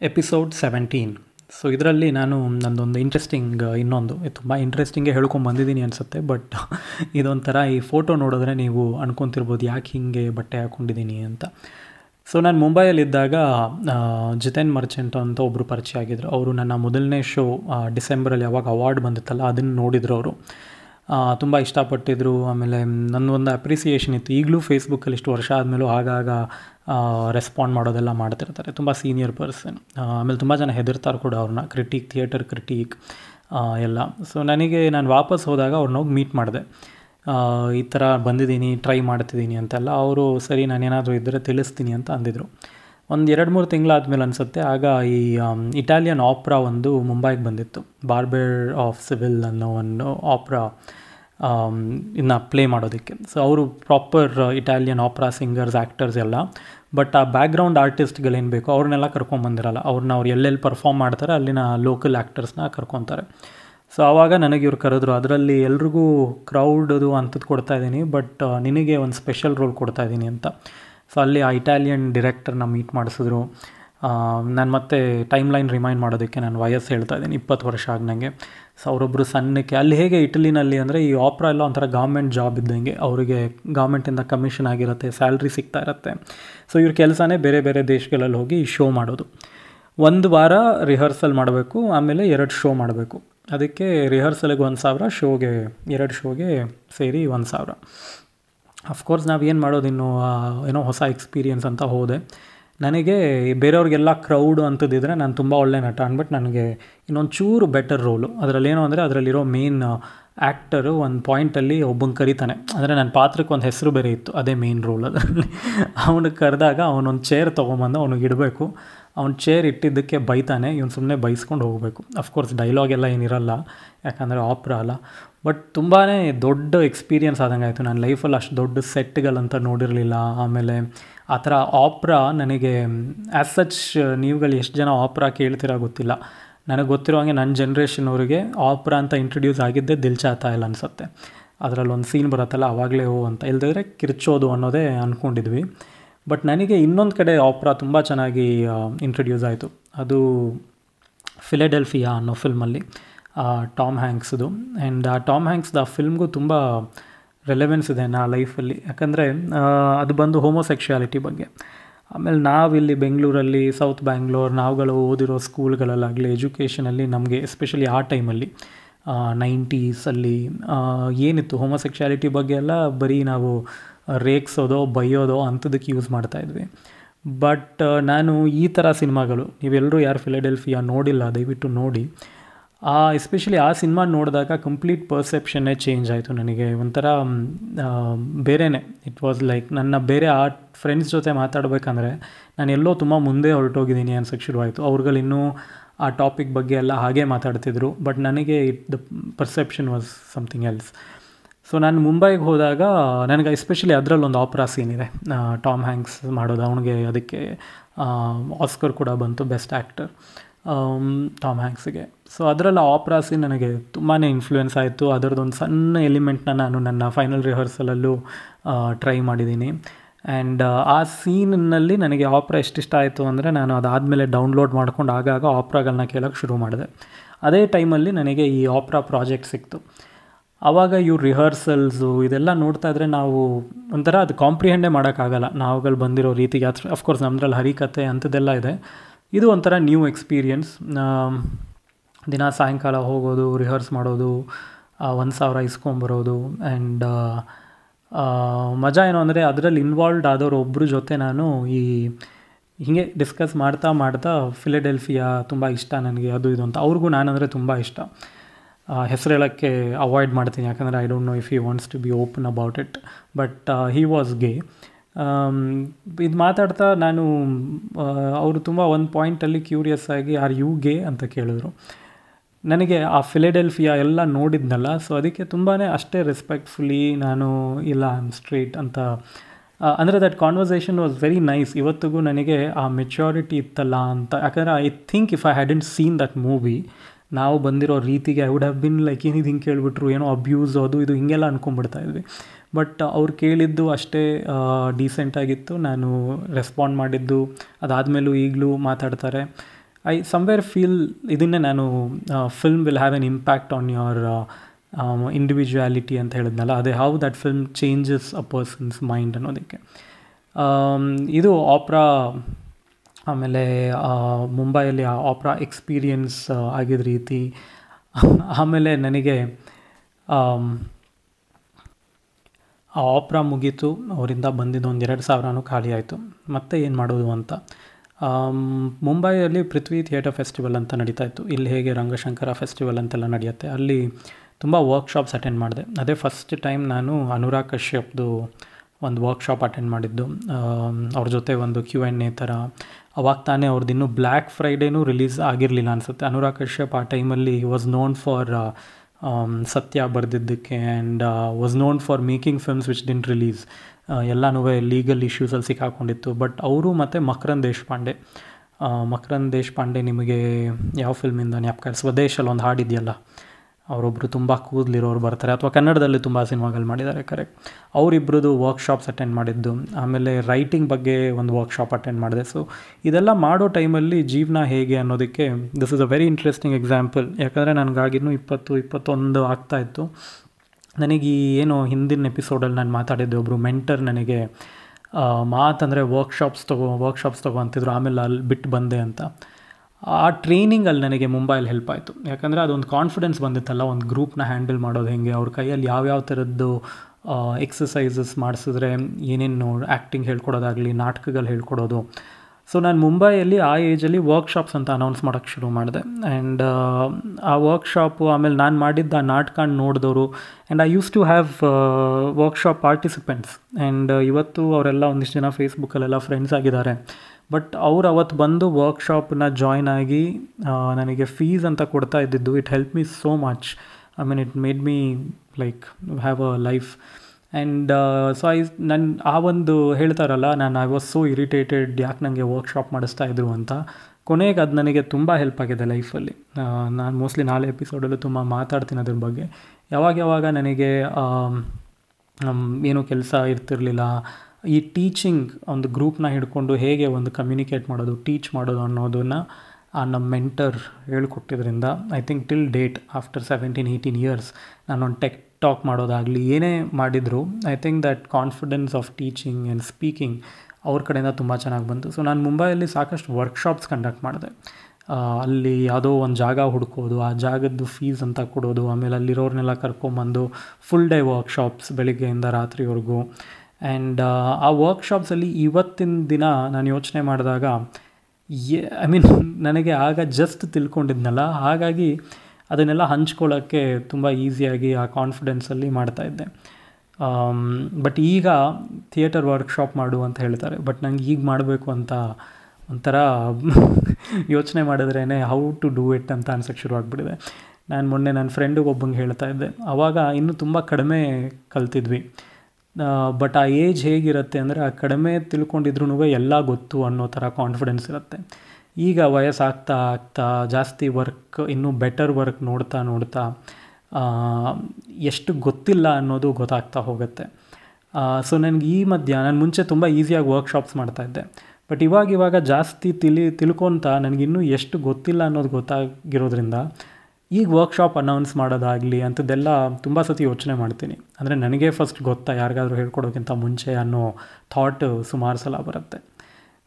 Episode seventeen so ಇದರಲ್ಲಿ ನಾನು ನಂದೊಂದು ಇಂಟ್ರೆಸ್ಟಿಂಗ್ ಇನ್ನೊಂದು ತುಂಬ ಇಂಟ್ರೆಸ್ಟಿಂಗೇ ಹೇಳ್ಕೊಂಡು ಬಂದಿದ್ದೀನಿ ಅನಿಸುತ್ತೆ ಬಟ್ ಇದೊಂಥರ ಈ ಫೋಟೋ ನೋಡಿದ್ರೆ ನೀವು ಅನ್ಕೊತಿರ್ಬೋದು ಯಾಕೆ ಹೀಗೆ ಬಟ್ಟೆ ಹಾಕ್ಕೊಂಡಿದ್ದೀನಿ ಅಂತ. ಸೊ ನಾನು ಮುಂಬೈಯಲ್ಲಿದ್ದಾಗ ಜಿತೇನ್ ಮರ್ಚೆಂಟ್ ಅಂತ ಒಬ್ಬರು ಪರಿಚಯ ಆಗಿದ್ದರು ಅವರು ನನ್ನ ಮೊದಲನೇ ಶೋ ಡಿಸೆಂಬರಲ್ಲಿ ಯಾವಾಗ ಅವಾರ್ಡ್ ಬಂದಿತ್ತಲ್ಲ, ಅದನ್ನು ನೋಡಿದ್ರು ಅವರು. ತುಂಬ ಇಷ್ಟಪಟ್ಟಿದ್ದರು ಆಮೇಲೆ ನನ್ನೊಂದು ಅಪ್ರಿಸಿಯೇಷನ್ ಇತ್ತು. ಈಗಲೂ ಫೇಸ್ಬುಕ್ಕಲ್ಲಿ ಇಷ್ಟು ವರ್ಷ ಆದಮೇಲೂ ಆಗಾಗ ರೆಸ್ಪಾಂಡ್ ಮಾಡೋದೆಲ್ಲ ಮಾಡ್ತಿರ್ತಾರೆ. ತುಂಬ ಸೀನಿಯರ್ ಪರ್ಸನ್ ಆಮೇಲೆ ತುಂಬ ಜನ ಹೆದರ್ತಾರೆ ಕೂಡ ಅವ್ರನ್ನ. ಕ್ರಿಟಿಕ್ ಥಿಯೇಟರ್ ಕ್ರಿಟಿಕ್ ಎಲ್ಲ. ಸೊ ನನಗೆ ನಾನು ವಾಪಸ್ ಹೋದಾಗ ಅವ್ರನ್ನ ಹೋಗಿ ಮೀಟ್ ಮಾಡಿದೆ. ಈ ಥರ ಬಂದಿದ್ದೀನಿ ಟ್ರೈ ಮಾಡ್ತಿದ್ದೀನಿ ಅಂತೆಲ್ಲ. ಅವರು ಸರಿ, ನಾನೇನಾದರೂ ಇದ್ದರೆ ತಿಳಿಸ್ತೀನಿ ಅಂತ ಅಂದಿದ್ರು. ಒಂದು ಎರಡು ಮೂರು ತಿಂಗಳಾದಮೇಲೆ ಅನಿಸುತ್ತೆ. ಆಗ ಈ ಇಟಾಲಿಯನ್ ಆಪ್ರಾ ಒಂದು ಮುಂಬೈಗೆ ಬಂದಿತ್ತು. ಬಾರ್ಬೆರ್ ಆಫ್ ಸಿವಿಲ್ ಅನ್ನೋ ಒಂದು ಆಪ್ರಾ ಇನ್ನು ಪ್ಲೇ ಮಾಡೋದಕ್ಕೆ. ಸೊ ಅವರು proper Italian opera singers actors ಎಲ್ಲ. ಬಟ್ ಆ ಬ್ಯಾಕ್ಗ್ರೌಂಡ್ ಆರ್ಟಿಸ್ಟ್ಗಳೇನು ಬೇಕೋ ಅವ್ರನ್ನೆಲ್ಲ ಕರ್ಕೊಂಬಂದಿರಲ್ಲ ಅವ್ರನ್ನ ಅವ್ರು ಎಲ್ಲೆಲ್ಲಿ ಪರ್ಫಾರ್ಮ್ ಮಾಡ್ತಾರೆ, ಅಲ್ಲಿನ ಲೋಕಲ್ ಆ್ಯಕ್ಟರ್ಸ್ನ ಕರ್ಕೊತಾರೆ. ಸೊ ಆವಾಗ ನನಗೆ ಇವ್ರು ಕರೆದ್ರು. ಅದರಲ್ಲಿ ಎಲ್ರಿಗೂ ಕ್ರೌಡದು ಅಂಥದ್ದು ಕೊಡ್ತಾ ಇದ್ದೀನಿ ಬಟ್ ನಿನಗೆ ಒಂದು ಸ್ಪೆಷಲ್ ರೋಲ್ ಕೊಡ್ತಾ ಇದ್ದೀನಿ ಅಂತ. ಸೊ ಅಲ್ಲಿ ಆ ಇಟಾಲಿಯನ್ ಡಿರೆಕ್ಟರ್ನ ಮೀಟ್ ಮಾಡಿಸಿದ್ರು. ನಾನು ಮತ್ತೆ ಟೈಮ್ ಲೈನ್ ರಿಮೈಂಡ್ ಮಾಡೋದಕ್ಕೆ ನಾನು ವಯಸ್ಸು ಹೇಳ್ತಾ ಇದ್ದೀನಿ, ಇಪ್ಪತ್ತು ವರ್ಷ ಆಗ್ನಂಗೆ ಸೊ ಅವರೊಬ್ಬರು ಸಣ್ಣಕ್ಕೆ, ಅಲ್ಲಿ ಹೇಗೆ ಇಟಲಿನಲ್ಲಿ ಅಂದರೆ ಈ ಆಪ್ರಾ ಎಲ್ಲ ಒಂಥರ ಗೌರ್ಮೆಂಟ್ ಜಾಬ್ ಇದ್ದಂಗೆ. ಅವರಿಗೆ ಗೌರ್ಮೆಂಟಿಂದ ಕಮಿಷನ್ ಆಗಿರುತ್ತೆ ಸ್ಯಾಲ್ರಿ ಸಿಗ್ತಾ ಇರುತ್ತೆ. ಸೊ ಇವ್ರ ಕೆಲಸನೇ ಬೇರೆ ಬೇರೆ ದೇಶಗಳಲ್ಲಿ ಹೋಗಿ ಶೋ ಮಾಡೋದು. ಒಂದು ವಾರ ರಿಹರ್ಸಲ್ ಮಾಡಬೇಕು, ಆಮೇಲೆ ಎರಡು ಶೋ ಮಾಡಬೇಕು. ಅದಕ್ಕೆ ರಿಹರ್ಸಲ್ಗೆ ಒಂದು ಸಾವಿರ ಶೋಗೆ ಎರಡು ಶೋಗೆ ಸೇರಿ ಒಂದು ಸಾವಿರ. ಅಫ್ಕೋರ್ಸ್ ನಾವು ಏನು ಮಾಡೋದು ಇನ್ನು ಏನೋ ಹೊಸ ಎಕ್ಸ್ಪೀರಿಯನ್ಸ್ ಅಂತ ಹೋದೆ. ನನಗೆ ಬೇರೆಯವ್ರಿಗೆಲ್ಲ ಕ್ರೌಡು ಅಂಥದ್ದಿದ್ರೆ ನಾನು ತುಂಬ ಒಳ್ಳೆ ನಟ ಅಂದ್ಬಿಟ್ಟು ನನಗೆ ಇನ್ನೊಂದು ಚೂರು ಬೆಟರ್ ರೋಲು ಅದರಲ್ಲೇನು ಅಂದರೆ ಅದರಲ್ಲಿರೋ ಮೇನ್ ಆ್ಯಕ್ಟರು ಒಂದು ಪಾಯಿಂಟಲ್ಲಿ ಒಬ್ಬನ ಕರಿತಾನೆ. ಅಂದರೆ ನನ್ನ ಪಾತ್ರಕ್ಕೆ ಒಂದು ಹೆಸರು ಬೇರೆ ಇತ್ತು, ಅದೇ ಮೇನ್ ರೋಲ್ ಅದರಲ್ಲಿ. ಅವನಿಗೆ ಕರೆದಾಗ ಅವನೊಂದು ಚೇರ್ ತೊಗೊಂಬಂದು ಅವನಿಗೆ ಇಡಬೇಕು. ಅವ್ನು ಚೇರ್ ಇಟ್ಟಿದ್ದಕ್ಕೆ ಬೈತಾನೆ, ಇವ್ನು ಸುಮ್ಮನೆ ಬೈಸ್ಕೊಂಡು ಹೋಗಬೇಕು. ಅಫ್ಕೋರ್ಸ್ ಡೈಲಾಗ್ ಎಲ್ಲ ಏನಿರಲ್ಲ, ಯಾಕಂದರೆ ಆಪ್ರಾ ಅಲ್ಲ. ಬಟ್ ತುಂಬಾ ದೊಡ್ಡ ಎಕ್ಸ್ಪೀರಿಯನ್ಸ್ ಆದಂಗೆ ಆಯಿತು. ನನ್ನ ಲೈಫಲ್ಲಿ ಅಷ್ಟು ದೊಡ್ಡ ಸೆಟ್ಗಳಂತ ನೋಡಿರಲಿಲ್ಲ. ಆಮೇಲೆ ಆ ಥರ ಆಪ್ರಾ ನನಗೆ ಆ್ಯಸ್ ಸಚ್ ನೀವುಗಳು ಎಷ್ಟು ಜನ ಆಪ್ರಾ ಕೇಳ್ತೀರಾ ಗೊತ್ತಿಲ್ಲ. ನನಗೆ ಗೊತ್ತಿರೋ ಹಾಗೆ ನನ್ನ ಜನ್ರೇಷನವ್ರಿಗೆ ಆಪ್ರಾ ಅಂತ ಇಂಟ್ರಡ್ಯೂಸ್ ಆಗಿದ್ದೆ ದಿಲ್ಚಾತ ಇಲ್ಲ ಅನಿಸುತ್ತೆ. ಅದರಲ್ಲಿ ಒಂದು ಸೀನ್ ಬರುತ್ತಲ್ಲ ಆವಾಗಲೇ ಓ ಅಂತ. ಇಲ್ದಿದ್ರೆ ಕಿರ್ಚೋದು ಅನ್ನೋದೇ ಅಂದ್ಕೊಂಡಿದ್ವಿ ಬಟ್ ನನಗೆ ಇನ್ನೊಂದು ಕಡೆ ಆಪ್ರಾ ತುಂಬ ಚೆನ್ನಾಗಿ ಇಂಟ್ರಡ್ಯೂಸ್ ಆಯಿತು. ಅದು ಫಿಲೆಡೆಲ್ಫಿಯಾ ಅನ್ನೋ ಫಿಲ್ಮಲ್ಲಿ ಟಾಮ್ ಹ್ಯಾಂಕ್ಸ್ದು ಆ್ಯಂಡ್ ಆ ಟಾಮ್ ಹ್ಯಾಂಕ್ಸ್ದು ಆ ಫಿಲ್ಮ್ಗೂ ತುಂಬ ರೆಲೆವೆನ್ಸ್ ಇದೆ ನಾ ಲೈಫಲ್ಲಿ ಯಾಕಂದರೆ ಅದು ಬಂದು ಹೋಮೋಸೆಕ್ಷುಯಾಲಿಟಿ ಬಗ್ಗೆ. ಆಮೇಲೆ ನಾವಿಲ್ಲಿ ಬೆಂಗಳೂರಲ್ಲಿ ಸೌತ್ ಬ್ಯಾಂಗ್ಳೂರ್ ನಾವುಗಳು ಓದಿರೋ ಸ್ಕೂಲ್ಗಳಲ್ಲಾಗಲಿ ಎಜುಕೇಷನಲ್ಲಿ ನಮಗೆ ಎಸ್ಪೆಷಲಿ ಆ ಟೈಮಲ್ಲಿ ನೈಂಟೀಸಲ್ಲಿ ಏನಿತ್ತು ಹೋಮೋಸೆಕ್ಷುಯಾಲಿಟಿ ಬಗ್ಗೆ ಎಲ್ಲ ಬರೀ ನಾವು ರೇಗ್ಸೋದೋ, ಬೈಯೋದೋ ಅಂಥದಕ್ಕೆ ಯೂಸ್ ಮಾಡ್ತಾಯಿದ್ವಿ ಬಟ್ ನಾನು ಈ ಥರ ಸಿನಿಮಾಗಳು ನೀವೆಲ್ಲರೂ ಯಾರು ಫಿಲಡೆಲ್ಫಿಯಾ ನೋಡಿಲ್ಲ, ದಯವಿಟ್ಟು ನೋಡಿ. ಆ, ಎಸ್ಪೆಷಲಿ ಆ ಸಿನಿಮಾ ನೋಡಿದಾಗ ಕಂಪ್ಲೀಟ್ ಪರ್ಸೆಪ್ಷನ್ನೇ ಚೇಂಜ್ ಆಯಿತು ನನಗೆ. ಒಂಥರ ಬೇರೆನೇ. ಇಟ್ ವಾಸ್ ಲೈಕ್ ನನ್ನ ಬೇರೆ ಆ ಫ್ರೆಂಡ್ಸ್ ಜೊತೆ ಮಾತಾಡಬೇಕಂದ್ರೆ ನಾನು ಎಲ್ಲೋ ತುಂಬ ಮುಂದೆ ಹೊರಟೋಗಿದ್ದೀನಿ ಅನ್ಸೋಕ್ಕೆ ಶುರುವಾಯಿತು. ಅವ್ರುಗಳಿನ್ನೂ ಆ ಟಾಪಿಕ್ ಬಗ್ಗೆ ಎಲ್ಲ ಹಾಗೆ ಮಾತಾಡ್ತಿದ್ರು. ಬಟ್ ನನಗೆ it, the perception was something else. So ನಾನು ಮುಂಬೈಗೆ ಹೋದಾಗ ನನಗೆ ಎಸ್ಪೆಷಲಿ ಅದರಲ್ಲಿ ಒಂದು ಆಪ್ರಾ ಸೀನ್ ಇದೆ. ಟಾಮ್ ಹ್ಯಾಂಕ್ಸ್ ಮಾಡೋದು. ಅವನಿಗೆ ಅದಕ್ಕೆ ಆಸ್ಕರ್ ಕೂಡ ಬಂತು ಬೆಸ್ಟ್ ಆ್ಯಕ್ಟರ್ ಟಾಮ್ ಹ್ಯಾಂಕ್ಸಿಗೆ ಸೊ ಅದರಲ್ಲಿ ಆಪ್ರಾ ಸೀನ್ ನನಗೆ ತುಂಬಾ ಇನ್ಫ್ಲೂಯೆನ್ಸ್ ಆಯಿತು. ಅದರದ್ದೊಂದು ಸಣ್ಣ ಎಲಿಮೆಂಟ್ನ ನಾನು ನನ್ನ ಫೈನಲ್ ರಿಹರ್ಸಲಲ್ಲೂ ಟ್ರೈ ಮಾಡಿದ್ದೀನಿ. ಆ್ಯಂಡ್ ಆ ಸೀನಲ್ಲಿ ನನಗೆ ಆಪ್ರಾ ಎಷ್ಟಿಷ್ಟ ಆಯಿತು ಅಂದರೆ ನಾನು ಅದಾದಮೇಲೆ ಡೌನ್ಲೋಡ್ ಮಾಡ್ಕೊಂಡು ಆಗಾಗ ಆಪ್ರಾಗಳನ್ನ ಕೇಳೋಕ್ಕೆ ಶುರು ಮಾಡಿದೆ. ಅದೇ ಟೈಮಲ್ಲಿ ನನಗೆ ಈ ಆಪ್ರಾ ಪ್ರಾಜೆಕ್ಟ್ ಸಿಕ್ತು. ಆವಾಗ ಇವ್ರು ರಿಹರ್ಸಲ್ಸು ಇದೆಲ್ಲ ನೋಡ್ತಾ ಇದ್ರೆ ನಾವು ಒಂಥರ ಅದು ಕಾಂಪ್ರಿಹೆಂಡೇ ಮಾಡೋಕ್ಕಾಗಲ್ಲ. ನಾವುಗಳು ಬಂದಿರೋ ರೀತಿಗೆ. ಅದು ಅಫ್ಕೋರ್ಸ್ ನಮ್ಮದ್ರಲ್ಲಿ ಹರಿಕತೆ ಅಂಥದ್ದೆಲ್ಲ ಇದೆ. ಇದು ಒಂಥರ ನ್ಯೂ ಎಕ್ಸ್ಪೀರಿಯನ್ಸ್ ದಿನ ಸಾಯಂಕಾಲ ಹೋಗೋದು ರಿಹರ್ಸ್ ಮಾಡೋದು ಒಂದು ಸಾವಿರ ಇಸ್ಕೊಂಬರೋದು ಆ್ಯಂಡ್ ಮಜಾ ಏನು ಅಂದರೆ ಅದರಲ್ಲಿ ಇನ್ವಾಲ್ವ್ಡ್ ಆದವ್ರ ಒಬ್ಬರ ಜೊತೆ ನಾನು ಈ, ಹೀಗೆ ಡಿಸ್ಕಸ್ ಮಾಡ್ತಾ ಮಾಡ್ತಾ ಫಿಲಡೆಲ್ಫಿಯಾ ತುಂಬ ಇಷ್ಟ ನನಗೆ. ಅದು ಇದು ಅಂತ. ಅವ್ರಿಗೂ ನಾನಂದರೆ ತುಂಬ ಇಷ್ಟ. ಹೆಸರು ಹೇಳೋಕ್ಕೆ ಅವಾಯ್ಡ್ ಮಾಡ್ತೀನಿ, ಯಾಕಂದರೆ I don't know if he wants to be open about it but he was gay ಇದು ಮಾತಾಡ್ತಾ ನಾನು ಅವರು ತುಂಬ ಒಂದು ಪಾಯಿಂಟಲ್ಲಿ ಕ್ಯೂರಿಯಸ್ ಆಗಿ ಆರ್ ಯು ಗೆ ಅಂತ ಕೇಳಿದ್ರು. ನನಗೆ ಆ ಫಿಲೆಡೆಲ್ಫಿಯಾ ಎಲ್ಲ ನೋಡಿದ್ನಲ್ಲ ಸೊ ಅದಕ್ಕೆ ತುಂಬಾ ಅಷ್ಟೇ ರೆಸ್ಪೆಕ್ಟ್ಫುಲಿ ನಾನು, ಇಲ್ಲ ಐ ಆಮ್ ಸ್ಟ್ರೀಟ್ ಅಂತ ಅಂದರೆ that conversation was very nice ಇವತ್ತಿಗೂ ನನಗೆ ಆ ಮೆಚ್ಯೂರಿಟಿ ಇತ್ತಲ್ಲ ಅಂತ. ಯಾಕಂದರೆ I think if I hadn't seen that movie ನಾವು ಬಂದಿರೋ ರೀತಿಗೆ I would have been like ಏನಿದು ಹಿಂಗೆ ಕೇಳಿಬಿಟ್ರು, ಏನೋ ಅಬ್ಯೂಸ್ ಅದು ಇದು ಹಿಂಗೆಲ್ಲ ಅಂದ್ಕೊಂಡ್ಬಿಡ್ತಾ ಇದ್ವಿ. ಬಟ್ ಅವ್ರು ಕೇಳಿದ್ದು ಅಷ್ಟೇ ಡೀಸೆಂಟಾಗಿತ್ತು ನಾನು ರೆಸ್ಪಾಂಡ್ ಮಾಡಿದ್ದು, ಅದಾದಮೇಲೂ ಈಗಲೂ ಮಾತಾಡ್ತಾರೆ. ಐ ಸಮ್ವೇರ್ ಫೀಲ್ ಇದನ್ನೇ ನಾನು film will have an impact on your individuality ಅಂತ ಹೇಳಿದ್ನಲ್ಲ, ಅದೇ how that film changes a person's mind ಅನ್ನೋದಕ್ಕೆ. ಇದು ಆಪ್ರಾ ಆಮೇಲೆ ಮುಂಬೈಯಲ್ಲಿ ಆ ಆಪ್ರಾ ಎಕ್ಸ್ಪೀರಿಯನ್ಸ್ ಆಗಿದ್ದ ರೀತಿ. ಆಮೇಲೆ ನನಗೆ ಆ ಆಪ್ರಾ ಮುಗೀತು. ಅವರಿಂದ ಬಂದಿದ್ದು ಒಂದು ಎರಡು ಸಾವಿರನೂ ಖಾಲಿ ಆಯಿತು. ಮತ್ತೆ ಏನು ಮಾಡೋದು ಅಂತ? ಮುಂಬೈಯಲ್ಲಿ ಪೃಥ್ವಿ ಥಿಯೇಟರ್ ಫೆಸ್ಟಿವಲ್ ಅಂತ ನಡೀತಾ ಇತ್ತು. ಇಲ್ಲಿ ಹೇಗೆ ರಂಗಶಂಕರ ಫೆಸ್ಟಿವಲ್ ಅಂತೆಲ್ಲ ನಡೆಯುತ್ತೆ. ಅಲ್ಲಿ ತುಂಬ ವರ್ಕ್ಶಾಪ್ಸ್ ಅಟೆಂಡ್ ಮಾಡಿದೆ. ಅದೇ ಫಸ್ಟ್ ಟೈಮ್ ನಾನು ಅನುರಾಗ್ ಕಶ್ಯಪ್ದು ಒಂದು ವರ್ಕ್ಶಾಪ್ ಅಟೆಂಡ್ ಮಾಡಿದ್ದು. ಅವ್ರ ಜೊತೆ ಒಂದು ಕ್ಯೂ ಎನ್ ಥರ ಅವಾಗ ತಾನೇ ಅವ್ರದ್ದು ಇನ್ನೂ ಬ್ಲ್ಯಾಕ್ ಫ್ರೈಡೇನೂ ರಿಲೀಸ್ ಆಗಿರಲಿಲ್ಲ ಅನಿಸುತ್ತೆ. ಅನುರಾಗ್ ಕಶ್ಯಪ್ ಆ ಟೈಮಲ್ಲಿ was known for Satya ಬರೆದಿದ್ದಕ್ಕೆ and was known for making films which didn't release ಎಲ್ಲನೂ ಲೀಗಲ್ ಇಶ್ಯೂಸಲ್ಲಿ ಸಿಕ್ಕಾಕೊಂಡಿತ್ತು. ಬಟ್ ಅವರು ಮತ್ತು ಮಕರನ್ ದೇಶಪಾಂಡೆ. ಮಕರನ್ ದೇಶಪಾಂಡೆ ನಿಮಗೆ ಯಾವ ಫಿಲ್ಮಿಂದ ಜ್ಞಾಪಕ? ಸ್ವದೇಶಲ್ಲಿ ಒಂದು ಹಾಡಿದೆಯಲ್ಲ. ಅವರೊಬ್ಬರು ತುಂಬ ಕೂದಲಿರೋರು ಬರ್ತಾರೆ ಅಥವಾ ಕನ್ನಡದಲ್ಲಿ ತುಂಬ ಸಿನಿಮಾಗಳು ಮಾಡಿದ್ದಾರೆ ಕರೆಕ್ಟ್ ಅವರಿಬ್ಬರದು ವರ್ಕ್ಶಾಪ್ಸ್ ಅಟೆಂಡ್ ಮಾಡಿದ್ದು, ಆಮೇಲೆ ರೈಟಿಂಗ್ ಬಗ್ಗೆ ಒಂದು ವರ್ಕ್ಶಾಪ್ ಅಟೆಂಡ್ ಮಾಡಿದೆ. ಸೊ ಇದೆಲ್ಲ ಮಾಡೋ ಟೈಮಲ್ಲಿ ಜೀವನ ಹೇಗೆ ಅನ್ನೋದಕ್ಕೆ this is a very interesting example ಯಾಕಂದರೆ ನನಗಾಗಿನೂ ಇಪ್ಪತ್ತು, ಇಪ್ಪತ್ತೊಂದು ಆಗ್ತಾಯಿತ್ತು ನನಗೆ ಏನು ಹಿಂದಿನ ಎಪಿಸೋಡಲ್ಲಿ ನಾನು ಮಾತಾಡಿದ್ದೆ ಒಬ್ಬರು ಮೆಂಟರ್ ನನಗೆ ಮಾತಂದರೆ ವರ್ಕ್ಶಾಪ್ಸ್ ತಗೋ ವರ್ಕ್ಶಾಪ್ಸ್ ತಗೋ ಅಂತಿದ್ರು, ಆಮೇಲೆ ಅಲ್ಲಿ ಬಿಟ್ಟು ಬಂದೆ ಅಂತ. ಆ ಟ್ರೈನಿಂಗಲ್ಲಿ ನನಗೆ ಮುಂಬೈಲಿ ಹೆಲ್ಪ್ ಆಯಿತು. ಯಾಕಂದರೆ ಅದೊಂದು ಕಾನ್ಫಿಡೆನ್ಸ್ ಬಂದಿತ್ತಲ್ಲ, ಒಂದು ಗ್ರೂಪ್ನ ಹ್ಯಾಂಡಲ್ ಮಾಡೋದು ಹೆಂಗೆ, ಅವ್ರ ಕೈಯಲ್ಲಿ ಯಾವ್ಯಾವ ಥರದ್ದು ಎಕ್ಸಸೈಸಸ್ ಮಾಡಿಸಿದ್ರೆ ಏನೇನು ಆ್ಯಕ್ಟಿಂಗ್ ಹೇಳ್ಕೊಡೋದಾಗಲಿ, ನಾಟಕಗಳು ಹೇಳ್ಕೊಡೋದು ಸೊ ನಾನು ಮುಂಬೈಯಲ್ಲಿ ಆ ಏಜಲ್ಲಿ ವರ್ಕ್ಶಾಪ್ಸ್ ಅಂತ ಅನೌನ್ಸ್ ಮಾಡೋಕ್ಕೆ ಶುರು ಮಾಡಿದೆ. ಆ್ಯಂಡ್ ಆ ವರ್ಕ್ಶಾಪು ಆಮೇಲೆ ನಾನು ಮಾಡಿದ್ದ ಆ ನಾಟಕ ನೋಡಿದವರು and I use to have workshop participants and ಇವತ್ತು ಅವರೆಲ್ಲ ಒಂದಿಷ್ಟು ಜನ ಫೇಸ್ಬುಕ್ಕಲ್ಲೆಲ್ಲ ಫ್ರೆಂಡ್ಸ್ ಆಗಿದ್ದಾರೆ. ಬಟ್ ಅವ್ರು ಅವತ್ತು ಬಂದು ವರ್ಕ್ಶಾಪ್ನ ಜಾಯ್ನ್ ಆಗಿ ನನಗೆ ಫೀಸ್ ಅಂತ ಕೊಡ್ತಾ ಇದ್ದಿದ್ದು. It help me so much I mean it made me like have a life and so I ನನ್ನ ಆ ಒಂದು ಹೇಳ್ತಾರಲ್ಲ, ನಾನು ಐ ವಾಸ್ ಸೋ ಇರಿಟೇಟೆಡ್ ಯಾಕೆ ನನಗೆ ವರ್ಕ್ಶಾಪ್ ಮಾಡಿಸ್ತಾ ಇದ್ರು ಅಂತ. ಕೊನೆಗೆ ಅದು ನನಗೆ ತುಂಬ ಹೆಲ್ಪ್ ಆಗಿದೆ ಲೈಫಲ್ಲಿ ನಾನು ಮೋಸ್ಟ್ಲಿ ನಾಳೆ ಎಪಿಸೋಡಲ್ಲೂ ತುಂಬ ಮಾತಾಡ್ತೀನಿ ಅದ್ರ ಬಗ್ಗೆ. ಯಾವಾಗ ಯಾವಾಗ ನನಗೆ ಏನೂ ಕೆಲಸ ಇರ್ತಿರಲಿಲ್ಲ, ಈ ಟೀಚಿಂಗ್ ಒಂದು ಗ್ರೂಪ್ನ ಹಿಡ್ಕೊಂಡು ಹೇಗೆ ಒಂದು ಕಮ್ಯುನಿಕೇಟ್ ಮಾಡೋದು ಟೀಚ್ ಮಾಡೋದು ಅನ್ನೋದನ್ನು ನಮ್ಮ mentor ಹೇಳ್ಕೊಟ್ಟಿದ್ರಿಂದ I think till date after seventeen eighteen years ನಾನೊಂದು ಟೆಕ್ ಟಾಕ್ ಮಾಡೋದಾಗಲಿ, ಏನೇ ಮಾಡಿದರೂ I think that confidence of teaching and speaking ಅವ್ರ ಕಡೆಯಿಂದ ತುಂಬ ಚೆನ್ನಾಗಿ ಬಂತು. ಸೊ ನಾನು ಮುಂಬೈಯಲ್ಲಿ ಸಾಕಷ್ಟು ವರ್ಕ್ಶಾಪ್ಸ್ ಕಂಡಕ್ಟ್ ಮಾಡಿದೆ. ಅಲ್ಲಿ ಯಾವುದೋ ಒಂದು ಜಾಗ ಹುಡ್ಕೋದು, ಆ ಜಾಗದ್ದು ಫೀಸ್ ಅಂತ ಕೊಡೋದು, ಆಮೇಲೆ ಅಲ್ಲಿರೋರ್ನೆಲ್ಲ ಕರ್ಕೊಂಬಂದು ಫುಲ್ ಡೇ ವರ್ಕ್ಶಾಪ್ಸ್ ಬೆಳಿಗ್ಗೆಯಿಂದ ರಾತ್ರಿವರೆಗೂ. ಆ್ಯಂಡ್ ಆ ವರ್ಕ್ಶಾಪ್ಸಲ್ಲಿ ಇವತ್ತಿನ ದಿನ ನಾನು ಯೋಚನೆ ಮಾಡಿದಾಗ ಐ ಮೀನ್ ನನಗೆ ಆಗ ಜಸ್ಟ್ ತಿಳ್ಕೊಂಡಿದ್ನಲ್ಲ, ಹಾಗಾಗಿ ಅದನ್ನೆಲ್ಲ ಹಂಚ್ಕೊಳ್ಳೋಕ್ಕೆ ತುಂಬ ಈಸಿಯಾಗಿ ಆ ಕಾನ್ಫಿಡೆನ್ಸಲ್ಲಿ ಮಾಡ್ತಾಯಿದ್ದೆ ಬಟ್ ಈಗ ಥಿಯೇಟರ್ ವರ್ಕ್ಶಾಪ್ ಮಾಡು ಅಂತ ಹೇಳ್ತಾರೆ ಬಟ್ ನಂಗೆ ಈಗ ಮಾಡಬೇಕು ಅಂತ ಒಂಥರ ಯೋಚನೆ ಮಾಡಿದ್ರೇ ಹೌ ಟು ಡೂ ಇಟ್ ಅಂತ ಅನ್ಸಕ್ಕೆ ಶುರು ಆಗಿಬಿಟ್ಟಿದೆ ನಾನು ಮೊನ್ನೆ ನನ್ನ ಫ್ರೆಂಡಿಗೆ ಒಬ್ಬಂಗೆ ಹೇಳ್ತಾ ಇದ್ದೆ ಆವಾಗ ಇನ್ನೂ ತುಂಬ ಕಡಿಮೆ ಕಲ್ತಿದ್ವಿ. ಬಟ್ ಆ ಏಜ್ ಹೇಗಿರುತ್ತೆ ಅಂದರೆ ಆ ಕಡಿಮೆ ತಿಳ್ಕೊಂಡಿದ್ರು ಎಲ್ಲ ಗೊತ್ತು ಅನ್ನೋ ಥರ ಕಾನ್ಫಿಡೆನ್ಸ್ ಇರುತ್ತೆ. ಈಗ ವಯಸ್ಸಾಗ್ತಾ ಆಗ್ತಾ ಜಾಸ್ತಿ ವರ್ಕ್ ಇನ್ನೂ ಬೆಟರ್ ವರ್ಕ್ ನೋಡ್ತಾ ನೋಡ್ತಾ ಎಷ್ಟು ಗೊತ್ತಿಲ್ಲ ಅನ್ನೋದು ಗೊತ್ತಾಗ್ತಾ ಹೋಗುತ್ತೆ. ಸೊ ನನಗೆ ಈ ಮಧ್ಯ, ನಾನು ಮುಂಚೆ ತುಂಬ ಈಸಿಯಾಗಿ ವರ್ಕ್ಶಾಪ್ಸ್ ಮಾಡ್ತಾಯಿದ್ದೆ ಬಟ್ ಇವಾಗ ಇವಾಗ ಜಾಸ್ತಿ ತಿಳಿ, ತಿಳ್ಕೊತಾ ನನಗಿನ್ನೂ ಎಷ್ಟು ಗೊತ್ತಿಲ್ಲ ಅನ್ನೋದು ಗೊತ್ತಾಗಿರೋದ್ರಿಂದ ಈಗ ವರ್ಕ್ಶಾಪ್ ಅನೌನ್ಸ್ ಮಾಡೋದಾಗಲಿ ಅಂಥದ್ದೆಲ್ಲ ತುಂಬ ಸತಿ ಯೋಚನೆ ಮಾಡ್ತೀನಿ. ಅಂದರೆ ನನಗೆ ಫಸ್ಟ್ ಗೊತ್ತಾ ಯಾರಿಗಾದರೂ ಹೇಳ್ಕೊಡೋಕ್ಕಿಂತ ಮುಂಚೆ ಅನ್ನೋ ಥಾಟ್ ಸುಮಾರು ಸಲ ಬರುತ್ತೆ.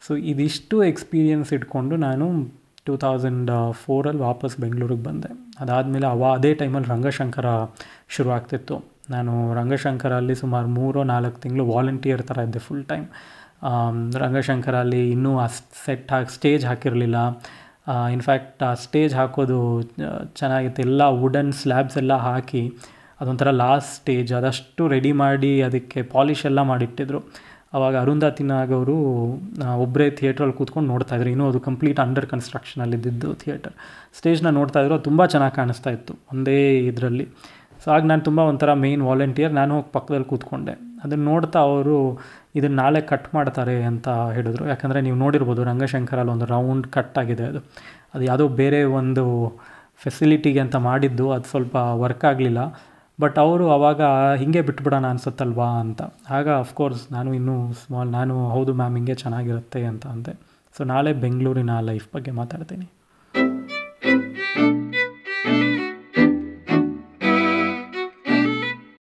ಸೊ ಇದಿಷ್ಟು ಎಕ್ಸ್ಪೀರಿಯೆನ್ಸ್ ಇಟ್ಕೊಂಡು ನಾನು ಟೂ ತೌಸಂಡ್ ಫೋರಲ್ಲಿ ವಾಪಸ್ ಬೆಂಗಳೂರಿಗೆ ಬಂದೆ. ಅದಾದಮೇಲೆ ಅವ ಅದೇ ಟೈಮಲ್ಲಿ ರಂಗಶಂಕರ ಶುರು ಆಗ್ತಿತ್ತು. ನಾನು ರಂಗಶಂಕರಲ್ಲಿ ಸುಮಾರು ಮೂರೋ, ನಾಲ್ಕು ತಿಂಗಳು ವಾಲಂಟಿಯರ್ ಥರ ಇದ್ದೆ ಫುಲ್ ಟೈಮ್ ರಂಗಶಂಕರಲ್ಲಿ ಇನ್ನೂ ಆ ಸೆಟ್ ಹಾಕಿ ಸ್ಟೇಜ್ ಹಾಕಿರಲಿಲ್ಲ. ಇನ್ಫ್ಯಾಕ್ಟ್ ಆ ಸ್ಟೇಜ್ ಹಾಕೋದು ಚೆನ್ನಾಗಿತ್ತು. ಎಲ್ಲ ವುಡನ್ ಸ್ಲ್ಯಾಬ್ಸ್ ಎಲ್ಲ ಹಾಕಿ ಅದೊಂಥರ ಲಾಸ್ಟ್ ಸ್ಟೇಜ್ ಅದಷ್ಟು ರೆಡಿ ಮಾಡಿ ಅದಕ್ಕೆ ಪಾಲಿಷ್ ಎಲ್ಲ ಮಾಡಿಟ್ಟಿದ್ರು. ಆವಾಗ ಅರುಂಧತಿ ನಾಗ್ ಅವರು ಒಬ್ಬರೇ ಥಿಯೇಟ್ರಲ್ಲಿ ಕೂತ್ಕೊಂಡು ನೋಡ್ತಾಯಿದ್ರು ಇನ್ನೂ ಅದು ಕಂಪ್ಲೀಟ್ ಅಂಡರ್ ಕನ್ಸ್ಟ್ರಕ್ಷನಲ್ಲಿದ್ದಿದ್ದು ಥಿಯೇಟರ್ ಸ್ಟೇಜ್ನ ನೋಡ್ತಾಯಿದ್ರು ಅದು ತುಂಬ ಚೆನ್ನಾಗಿ ಕಾಣಿಸ್ತಾ ಇತ್ತು ಒಂದೇ ಇದರಲ್ಲಿ. ಸೊ ಆಗ ನಾನು ತುಂಬ ಒಂಥರ ಮೇಯ್ನ್ ವಾಲಂಟಿಯರ್ ನಾನು ಹೋಗಿ ಪಕ್ಕದಲ್ಲಿ ಕೂತ್ಕೊಂಡೆ. ಅದನ್ನು ನೋಡ್ತಾ ಅವರು ಇದನ್ನು ನಾಳೆ ಕಟ್ ಮಾಡ್ತಾರೆ ಅಂತ ಹೇಳಿದ್ರು. ಯಾಕಂದರೆ ನೀವು ನೋಡಿರ್ಬೋದು ರಂಗಶಂಕರಲ್ಲಿ ಒಂದು ರೌಂಡ್ ಕಟ್ ಆಗಿದೆ ಅದು. ಅದು ಯಾವುದೋ ಬೇರೆ ಒಂದು ಫೆಸಿಲಿಟಿಗೆ ಅಂತ ಮಾಡಿದ್ದು, ಅದು ಸ್ವಲ್ಪ ವರ್ಕ್ ಆಗಲಿಲ್ಲ. ಬಟ್ ಅವರು ಆವಾಗ ಹೀಗೆ ಬಿಟ್ಬಿಡೋಣ ಅನ್ಸುತ್ತಲ್ವಾ ಅಂತ. ಆಗ ಅಫ್ಕೋರ್ಸ್ ನಾನು ಇನ್ನೂ ಸ್ಮಾಲ್ ನಾನು ಹೌದು ಮ್ಯಾಮ್ ಹಿಂಗೆ ಚೆನ್ನಾಗಿರುತ್ತೆ ಅಂತ ಅಂದೆ. ಸೊ ನಾಳೆ ಬೆಂಗಳೂರಿನ ಲೈಫ್ ಬಗ್ಗೆ ಮಾತಾಡ್ತೀನಿ.